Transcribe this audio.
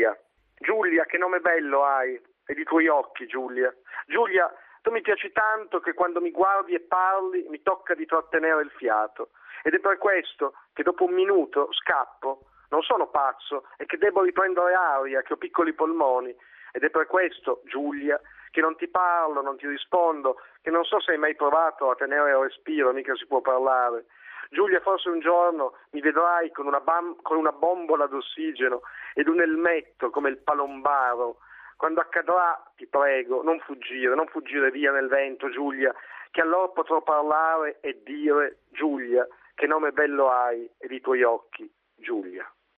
Giulia, Giulia, che nome bello hai, e di tuoi occhi, Giulia. Giulia, tu mi piaci tanto che quando mi guardi e parli mi tocca di trattenere il fiato. Ed è per questo che dopo un minuto scappo. Non sono pazzo e che devo riprendere aria, che ho piccoli polmoni. Ed è per questo, Giulia, che non ti parlo, non ti rispondo, che non so se hai mai provato a tenere il respiro, mica si può parlare. Giulia, forse un giorno mi vedrai con una, bam- con una bombola d'ossigeno ed un elmetto come il palombaro. Quando accadrà, ti prego, non fuggire, non fuggire via nel vento, Giulia, che allora potrò parlare e dire, Giulia, che nome bello hai e i tuoi occhi, Giulia.